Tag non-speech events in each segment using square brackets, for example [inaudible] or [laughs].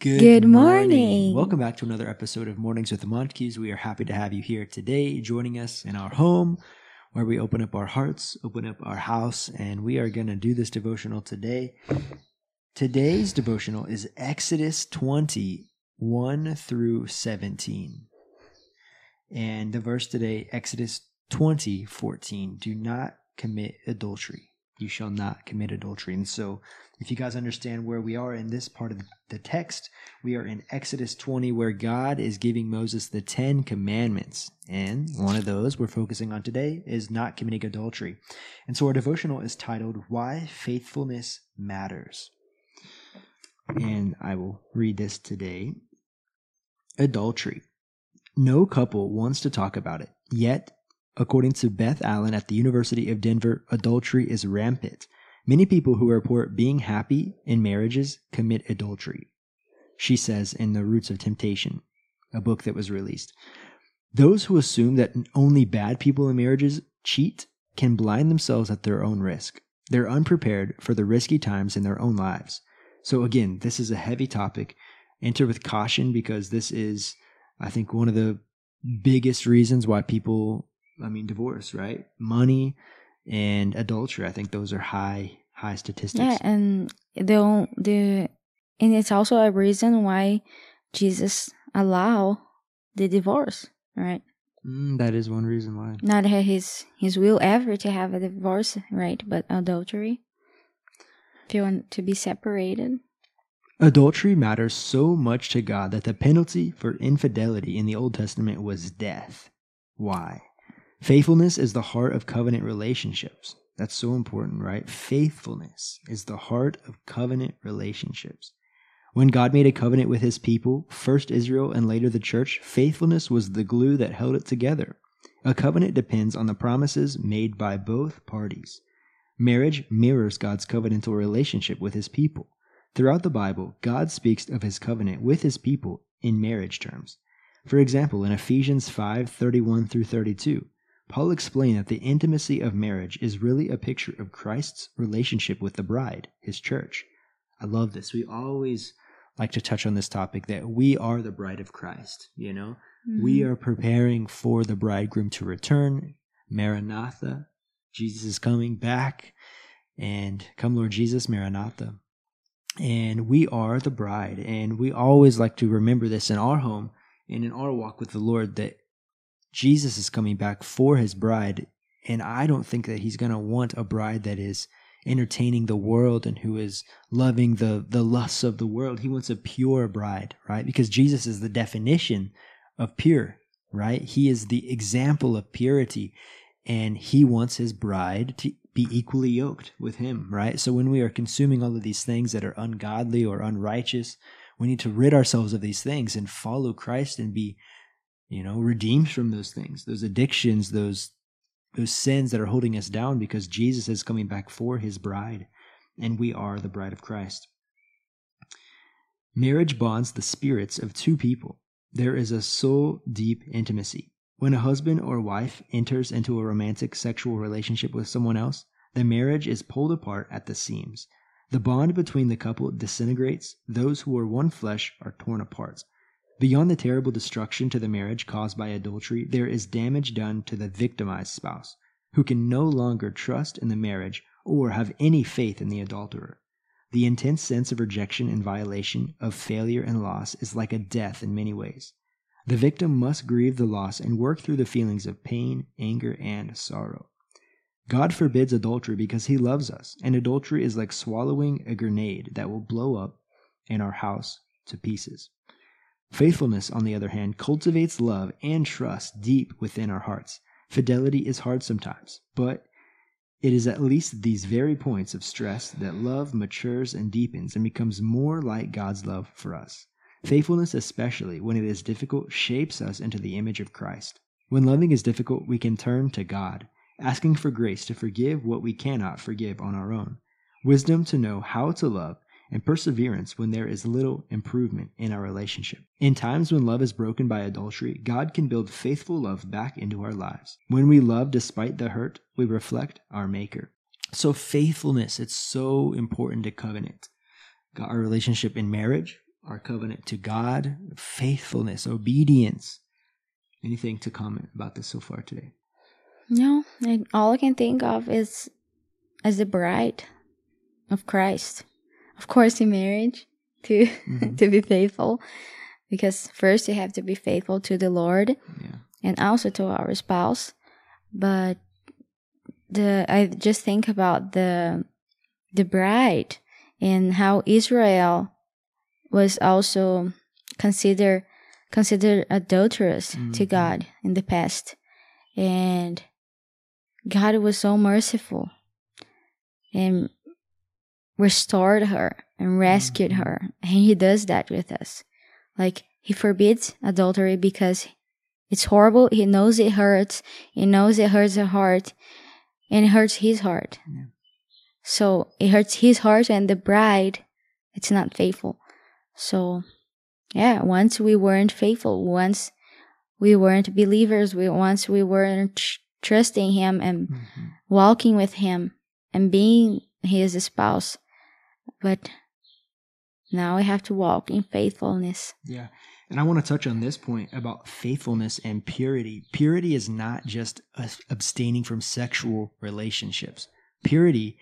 Good morning. Welcome back to another episode of Mornings with the Monticues. We are happy to have you here today, joining us in our home where we open up our hearts, open up our house, and we are going to do this devotional today. Today's devotional is Exodus 20, 1 through 17. And the verse today, Exodus 20, 14. Do not commit adultery. You shall not commit adultery. And so if you guys understand where we are in this part of the text, we are in Exodus 20, where God is giving Moses the Ten Commandments. And one of those we're focusing on today is not committing adultery. And so our devotional is titled, Why Faithfulness Matters. And I will read this today. Adultery. No couple wants to talk about it. Yet, according to Beth Allen at the University of Denver, adultery is rampant. Many people who report being happy in marriages commit adultery, she says in The Roots of Temptation, a book that was released. Those who assume that only bad people in marriages cheat can blind themselves at their own risk. They're unprepared for the risky times in their own lives. So, again, this is a heavy topic. Enter with caution because this is, I think, one of the biggest reasons why people, I mean, divorce, right? Money, and adultery. I think those are high high statistics. Yeah, and the the and it's also a reason why Jesus allow the divorce, right? Mm, that is one reason why. Not his his will ever to have a divorce, right? But adultery. If you want to be separated. Adultery matters so much to God that the penalty for infidelity in the Old Testament was death. Why? Faithfulness is the heart of covenant relationships. That's so important, right? Faithfulness is the heart of covenant relationships. When God made a covenant with his people, first Israel and later the church, faithfulness was the glue that held it together. A covenant depends on the promises made by both parties. Marriage mirrors God's covenantal relationship with his people. Throughout the Bible, God speaks of his covenant with his people in marriage terms. For example, in Ephesians 5 31 through 32, Paul explained that the intimacy of marriage is really a picture of Christ's relationship with the bride, his church. I love this. We always like to touch on this topic that we are the bride of Christ, you know? Mm-hmm. We are preparing for the bridegroom to return. Maranatha. Jesus is coming back. And come, Lord Jesus, Maranatha. And we are the bride. And we always like to remember this in our home and in our walk with the Lord that Jesus is coming back for his bride. And I don't think that he's going to want a bride that is entertaining the world and who is loving the, the lusts of the world. He wants a pure bride, right? Because Jesus is the definition of pure, right? He is the example of purity. And he wants his bride to be equally yoked with him, right? So when we are consuming all of these things that are ungodly or unrighteous, we need to rid ourselves of these things and follow Christ and be you know, redeemed from those things, those addictions, those those sins that are holding us down because Jesus is coming back for his bride and we are the bride of Christ. Marriage bonds the spirits of two people. There is a soul deep intimacy. When a husband or wife enters into a romantic sexual relationship with someone else, the marriage is pulled apart at the seams. The bond between the couple disintegrates. Those who are one flesh are torn apart. Beyond the terrible destruction to the marriage caused by adultery, there is damage done to the victimized spouse, who can no longer trust in the marriage or have any faith in the adulterer. The intense sense of rejection and violation, of failure and loss, is like a death in many ways. The victim must grieve the loss and work through the feelings of pain, anger, and sorrow. God forbids adultery because he loves us, and adultery is like swallowing a grenade that will blow up in our house to pieces. Faithfulness, on the other hand, cultivates love and trust deep within our hearts. Fidelity is hard sometimes, but it is at least these very points of stress that love matures and deepens and becomes more like God's love for us. Faithfulness, especially when it is difficult, shapes us into the image of Christ. When loving is difficult, we can turn to God, asking for grace to forgive what we cannot forgive on our own, wisdom to know how to love, and perseverance when there is little improvement in our relationship. In times when love is broken by adultery, God can build faithful love back into our lives. When we love despite the hurt, we reflect our Maker. So, faithfulness, it's so important to covenant. Our relationship in marriage, our covenant to God, faithfulness, obedience. Anything to comment about this so far today? No, all I can think of is as the bride of Christ. Of course, in marriage, to Mhm. [laughs] to be faithful, because first you have to be faithful to the Lord Yeah. and also to our spouse. But the I just think about the the bride and how Israel was also considered considered adulterous to Mhm. God in the past. And God was so merciful and restored her and rescued Mhm. her. And he does that with us. Like he forbids adultery because it's horrible. He knows it hurts. He knows it hurts her heart and it hurts his heart. Yeah. So it hurts his heart and the bride, it's not faithful. So yeah, once we weren't faithful, once we weren't believers, we once we weren't tr- trusting him and Mhm. walking with him and being his spouse. But now we have to walk in faithfulness. Yeah. And I want to touch on this point about faithfulness and purity. Purity is not just abstaining from sexual relationships. Purity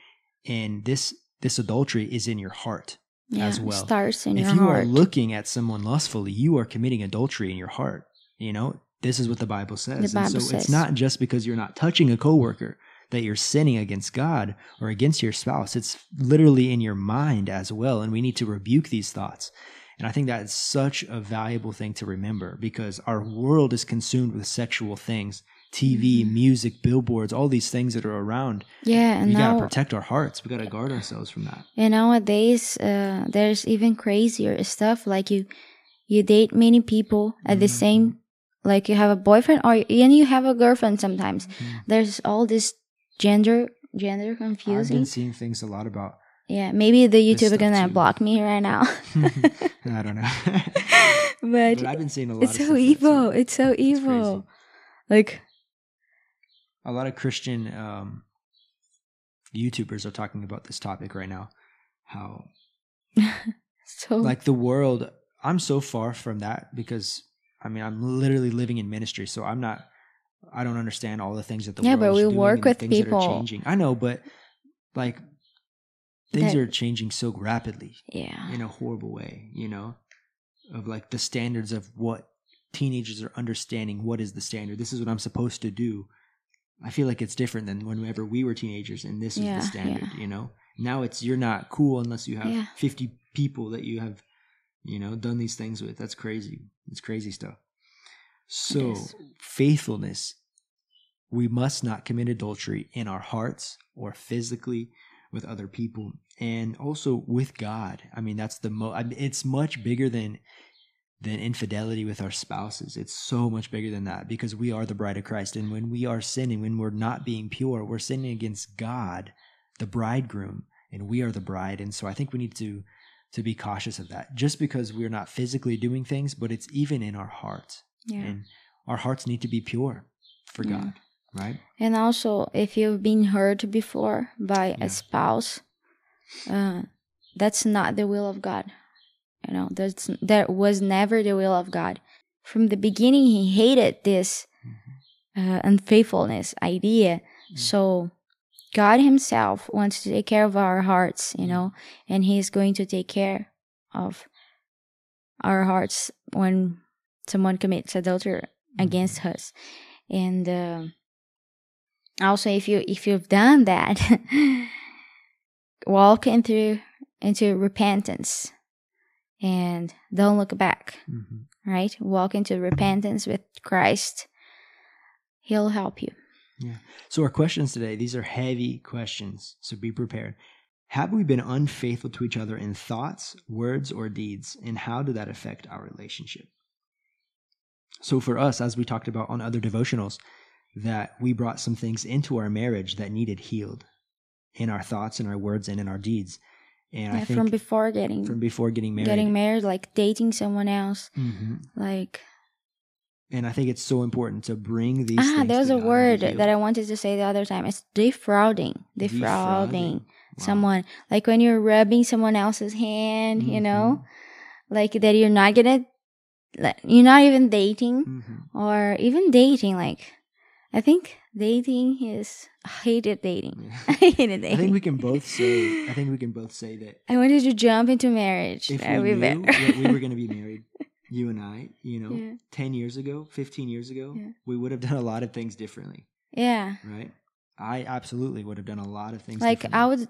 in this this adultery is in your heart. Yeah, As well. starts in if your you heart. are looking at someone lustfully, you are committing adultery in your heart. You know, this is what the Bible says. The and so Bible it's not just because you're not touching a coworker that you're sinning against God or against your spouse. It's literally in your mind as well. And we need to rebuke these thoughts. And I think that is such a valuable thing to remember because our world is consumed with sexual things TV, Mhm. music, billboards, all these things that are around. yeah, and we gotta protect our hearts. We got to guard ourselves from that. and nowadays uh, there's even crazier stuff like you you date many people at the Mhm. same like you have a boyfriend or and you have a girlfriend sometimes. Mhm. There's all this gender gender confusing. I've been seeing things a lot about Yeah, maybe the YouTube is gonna too. block me right now. [laughs] I don't know. [laughs] but but I've been seeing a lot it's so evil. It's so it's evil. crazy. Like A lot of Christian um, YouTubers are talking about this topic right now. How [laughs] so like the world I'm so far from that because I mean I'm literally living in ministry, so I'm not I don't understand all the things that the Yeah, world but is we doing work with things that are people. changing. I know, but like things That- are changing so rapidly. yeah. in a horrible way, you know, of like the standards of what teenagers are understanding. What is the standard? This is what I'm supposed to do. I feel like it's different than whenever we were teenagers and this is Yeah, the standard, yeah. you know? Now it's you're not cool unless you have Yeah. 50 people that you have, you know, done these things with. That's crazy. It's crazy stuff. So, is. faithfulness, we must not commit adultery in our hearts or physically with other people and also with God. I mean, that's the mo I mean, it's much bigger than than infidelity with our spouses. It's so much bigger than that because we are the bride of Christ and when we are sinning, when we're not being pure, we're sinning against God, the bridegroom, and we are the bride. And so I think we need to to be cautious of that. Just because we're not physically doing things, but it's even in our hearts. Yeah. And our hearts need to be pure for Yeah. God, right? And also, if you've been hurt before by Yeah. a spouse, uh, that's not the will of God. You know, that's that was never the will of God. From the beginning, He hated this uh, unfaithfulness idea. Mm. So, God Himself wants to take care of our hearts, you know, and He's going to take care of our hearts when someone commits adultery against us. And uh, also, if you if you've done that, [laughs] walk into into repentance and don't look back. Mhm. Right, walk into repentance with Christ. He'll help you. Yeah. So our questions today, these are heavy questions, so be prepared. Have we been unfaithful to each other in thoughts, words, or deeds? And how did that affect our relationship? So for us, as we talked about on other devotionals, that we brought some things into our marriage that needed healed in our thoughts, in our words, and in our deeds. And I Yeah, think from before getting from before getting married. getting married, like dating someone else, Mhm. like And I think it's so important to bring these. ah, things there was a God word that I wanted to say the other time. It's defrauding, defrauding, Wow. someone. Like when you're rubbing someone else's hand, you know, like that you're not gonna like, you're not even dating Mhm. or even dating like i think dating is I hated dating Yeah. [laughs] i hated dating I think we can both say. I think we can both say that I wanted to jump into marriage if we knew that we were [laughs] going to be married, you and I, you know, Yeah. ten years ago, fifteen years ago, Yeah. we would have done a lot of things differently, yeah right? I absolutely would have done a lot of things. like i would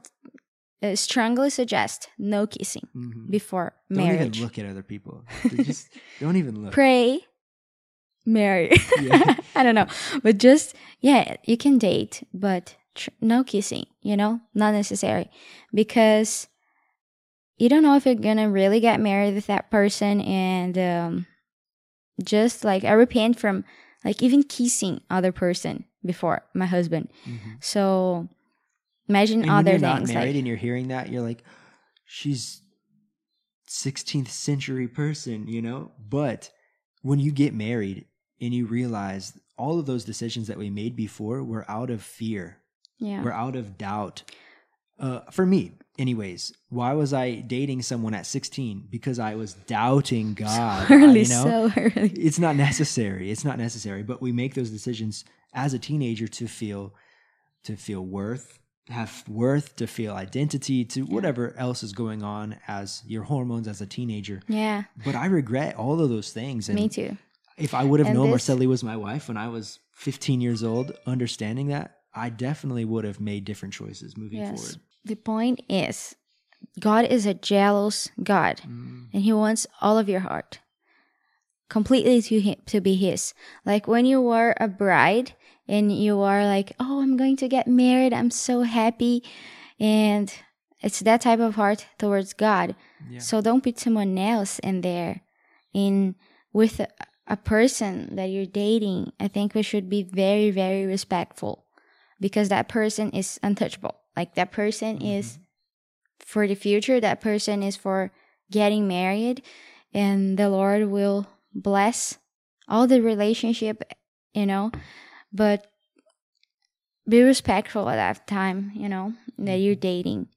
uh, strongly suggest no kissing Mhm. before Don't marriage even look at other people. Just [laughs] don't even look. pray marry Yeah. [laughs] i don't know but just yeah you can date but tr- no kissing you know not necessary because you don't know if you're gonna really get married with that person and um just like i repent from like even kissing other person before my husband Mhm. so imagine And when other you're not married like and you're hearing that, you're like, she's 16th century person, you know? But when you get married and you realize all of those decisions that we made before were out of fear, yeah were out of doubt. Uh, for me, anyways, why was I dating someone at 16? Because I was doubting [laughs] God. early you know? so early it's not necessary. It's not necessary, but we make those decisions as a teenager to feel to feel worth, have worth, to feel identity, to whatever else is going on as your hormones as a teenager. yeah. But I regret all of those things. And me too. if I would have And known this- Marcelli was my wife when I was 15 years old, understanding that, I definitely would have made different choices moving yes. forward. the point is god is a jealous god. Mm, and he wants all of your heart completely to him to be his. Like when you were a bride and you are like oh i'm going to get married. I'm so happy. And it's that type of heart towards god. Yeah. so don't put someone else in there. In with a, a person that you're dating i think we should be very very respectful because that person is untouchable. Like that person mm-hmm. is for the future. That person is for getting married and the lord will bless all the relationship you know but be respectful at that time you know that you're dating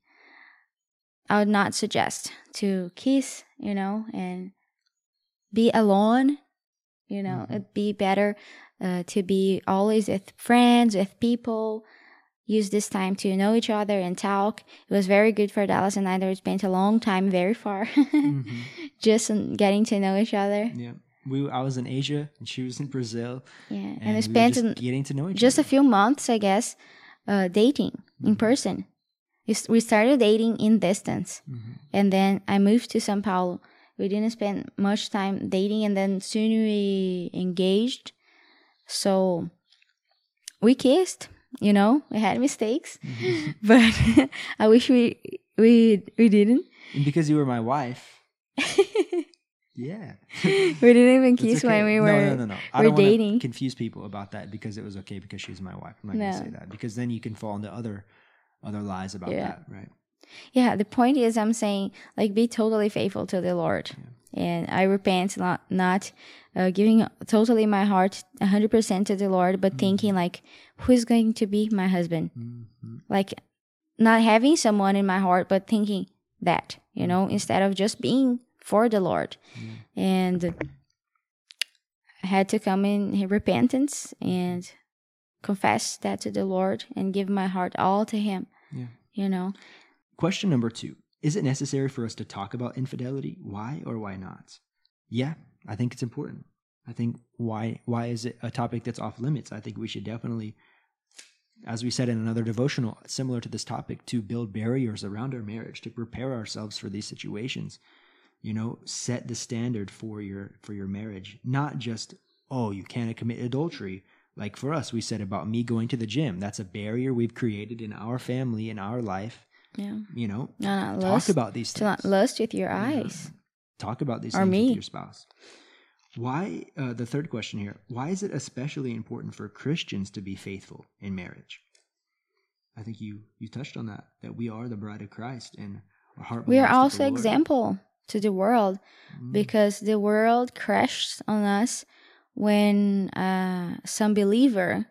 i would not suggest to kiss you know and be alone you know Mhm. it'd be better uh, to be always with friends with people use this time to know each other and talk it was very good for dallas and i we spent a long time very far [laughs] Mhm. just getting to know each other Yeah. We, I was in Asia and she was in Brazil. yeah and, And, we spent getting to know each just a few months i guess uh, dating in Mhm. person we started dating in distance Mhm. and then I moved to São Paulo. We didn't spend much time dating, and then soon we engaged. So we kissed. You know, we had mistakes, Mhm. [laughs] but I wish we we we didn't. And because you were my wife. [laughs] Yeah. we didn't even kiss okay. when we were. No, no, no. I we're dating. confuse people about that because it was okay because she's my wife. I'm not No. gonna say that because then you can fall into other other lies about Yeah. that, right? Yeah, the point is, I'm saying like be totally faithful to the Lord, and I repent not not uh, giving totally my heart 100 percent to the Lord, but thinking like, who's going to be my husband? Mhm. like not having someone in my heart but thinking that you know instead of just being for the lord and i had to come in repentance and confess that to the lord and give my heart all to him Yeah. you know Question number two: Is it necessary for us to talk about infidelity? Why or why not? Yeah, I think it's important. I think why why is it a topic that's off limits? I think we should definitely, as we said in another devotional similar to this topic, to build barriers around our marriage to prepare ourselves for these situations. You know, set the standard for your for your marriage, not just oh you can't commit adultery. Like for us, we said about me going to the gym. That's a barrier we've created in our family, in our life. Yeah You know, no not talk lust about these to things. not lust with your Yeah. eyes Talk about these Or things me. with your spouse. Why? Uh, the third question here: Why is it especially important for Christians to be faithful in marriage? I think you you touched on that. That we are the bride of Christ, and our heart. we are to also example to the world Mm, because the world crashes on us when uh, some believer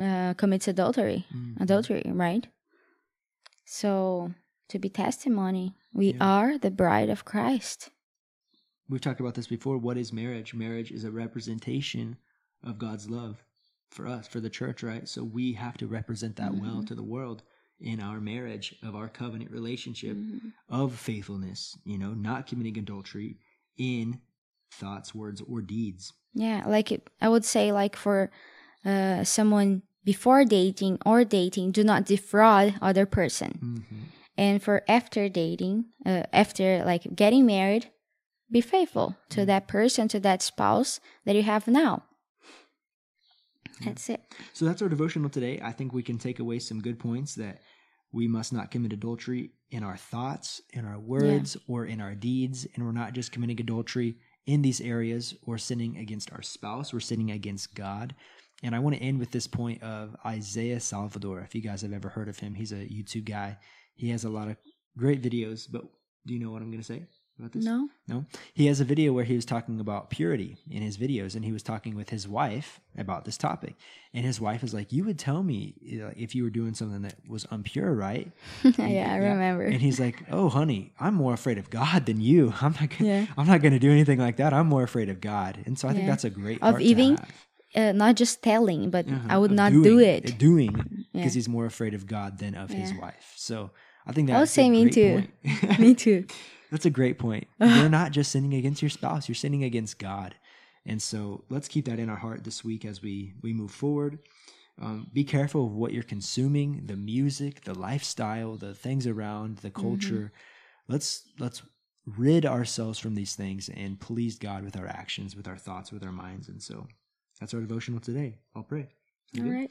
uh, commits adultery mm, adultery right so to be testimony We Yeah. are the bride of Christ. We've talked about this before. What is marriage? Marriage is a representation of God's love for us, for the church, right? So we have to represent that well Mhm. to the world in our marriage, of our covenant relationship, Mhm. of faithfulness, you know, not committing adultery in thoughts, words, or deeds. Yeah, like it, I would say, like for uh, someone before dating or dating, do not defraud other person. Mm-hmm. And for after dating, uh, after like getting married, be faithful to Mhm. that person, to that spouse that you have now. Yeah. That's it. So that's our devotional today. I think we can take away some good points that we must not commit adultery in our thoughts, in our words, or in our deeds. And we're not just committing adultery in these areas or sinning against our spouse, we're sinning against God. And I want to end with this point of Isaiah Saldivar. If you guys have ever heard of him, he's a YouTube guy. He has a lot of great videos, but do you know what I'm going to say about this? No? No. He has a video where he was talking about purity in his videos, and he was talking with his wife about this topic. And his wife is like, "You would tell me if you were doing something that was impure, right?" [laughs] yeah, I remember. And he's like, "Oh, honey, I'm more afraid of God than you. I'm not. Gonna, Yeah. I'm not going to do anything like that. I'm more afraid of God." And so I think that's a great Of even. Uh, not just telling, but Uh-huh, I would of not doing, do it. Doing Yeah. because he's more afraid of God than of his wife. So I think Oh, that's a say me great too. [laughs] Me too. [laughs] That's a great point. [laughs] You're not just sinning against your spouse, you're sinning against God. And so let's keep that in our heart this week as we, we move forward. Um, be careful of what you're consuming, the music, the lifestyle, the things around, the culture. Let's let's rid ourselves from these things and please God with our actions, with our thoughts, with our minds. And so that's our devotional today. I'll pray. All right.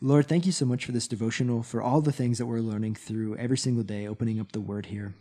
Lord, thank you so much for this devotional, for all the things that we're learning through every single day, opening up the word here.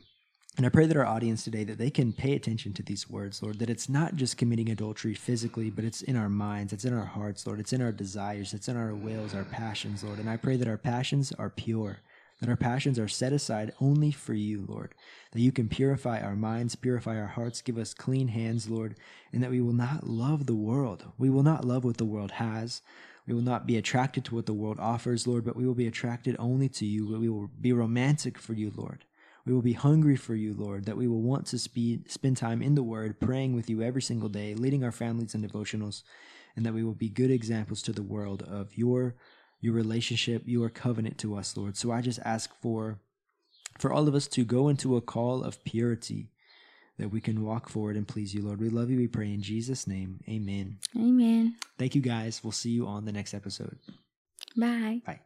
And I pray that our audience today that they can pay attention to these words, Lord, that it's not just committing adultery physically, but it's in our minds, it's in our hearts, Lord, it's in our desires, it's in our wills, our passions, Lord. And I pray that our passions are pure, that our passions are set aside only for you, Lord, that you can purify our minds, purify our hearts, give us clean hands, Lord, and that we will not love the world. We will not love what the world has. We will not be attracted to what the world offers, Lord, but we will be attracted only to you. We will be romantic for you, Lord. We will be hungry for you, Lord, that we will want to speed, spend time in the Word, praying with you every single day, leading our families in devotionals, and that we will be good examples to the world of your your relationship, your covenant to us, Lord. So I just ask for for all of us to go into a call of purity, that we can walk forward and please you, Lord. We love you. We pray in Jesus' name. Amen. Amen. Thank you, guys. We'll see you on the next episode. Bye. Bye.